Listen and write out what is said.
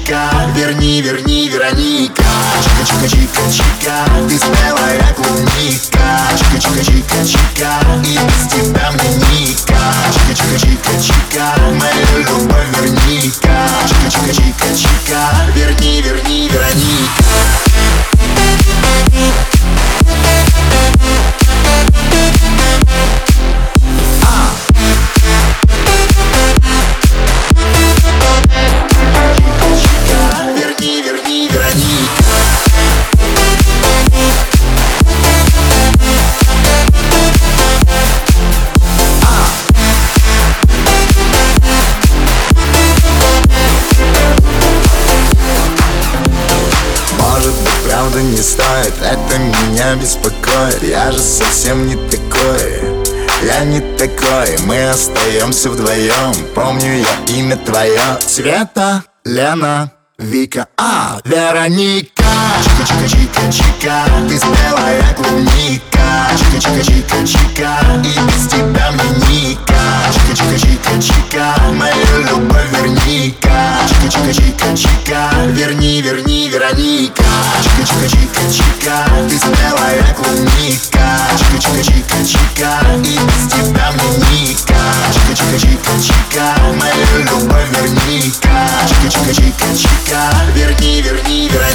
чика Верни, верни, Вероника. Чика, чика, чика, чика. Ты смелая клубника Чика, чика, чика, чика. И без тебя мне ника Чика, чика, чика, чика. Моя любовь верника Чика, чика, чика, чика. Верни, верни, Вероника. Правда не стоит Это меня беспокоит. Я же совсем не такой я не такой, мы остаемся вдвоем Помню я имя твое. Света, Лена, Вика, а, Вероника. Чика-чика-чика-чика Ты спелая клубника. Чика-чика-чика-чика верни-ка Чика-чика-чика-чика Верни, верни, Вероника. Чика-чика-чика-чика Ты спелая клубника Чика-чика-чика-чика И без тебя мне ника Чика-чика-чика-чика Мою любовь верни-ка Чика-чика-чика-чика Верни, верни, Вероника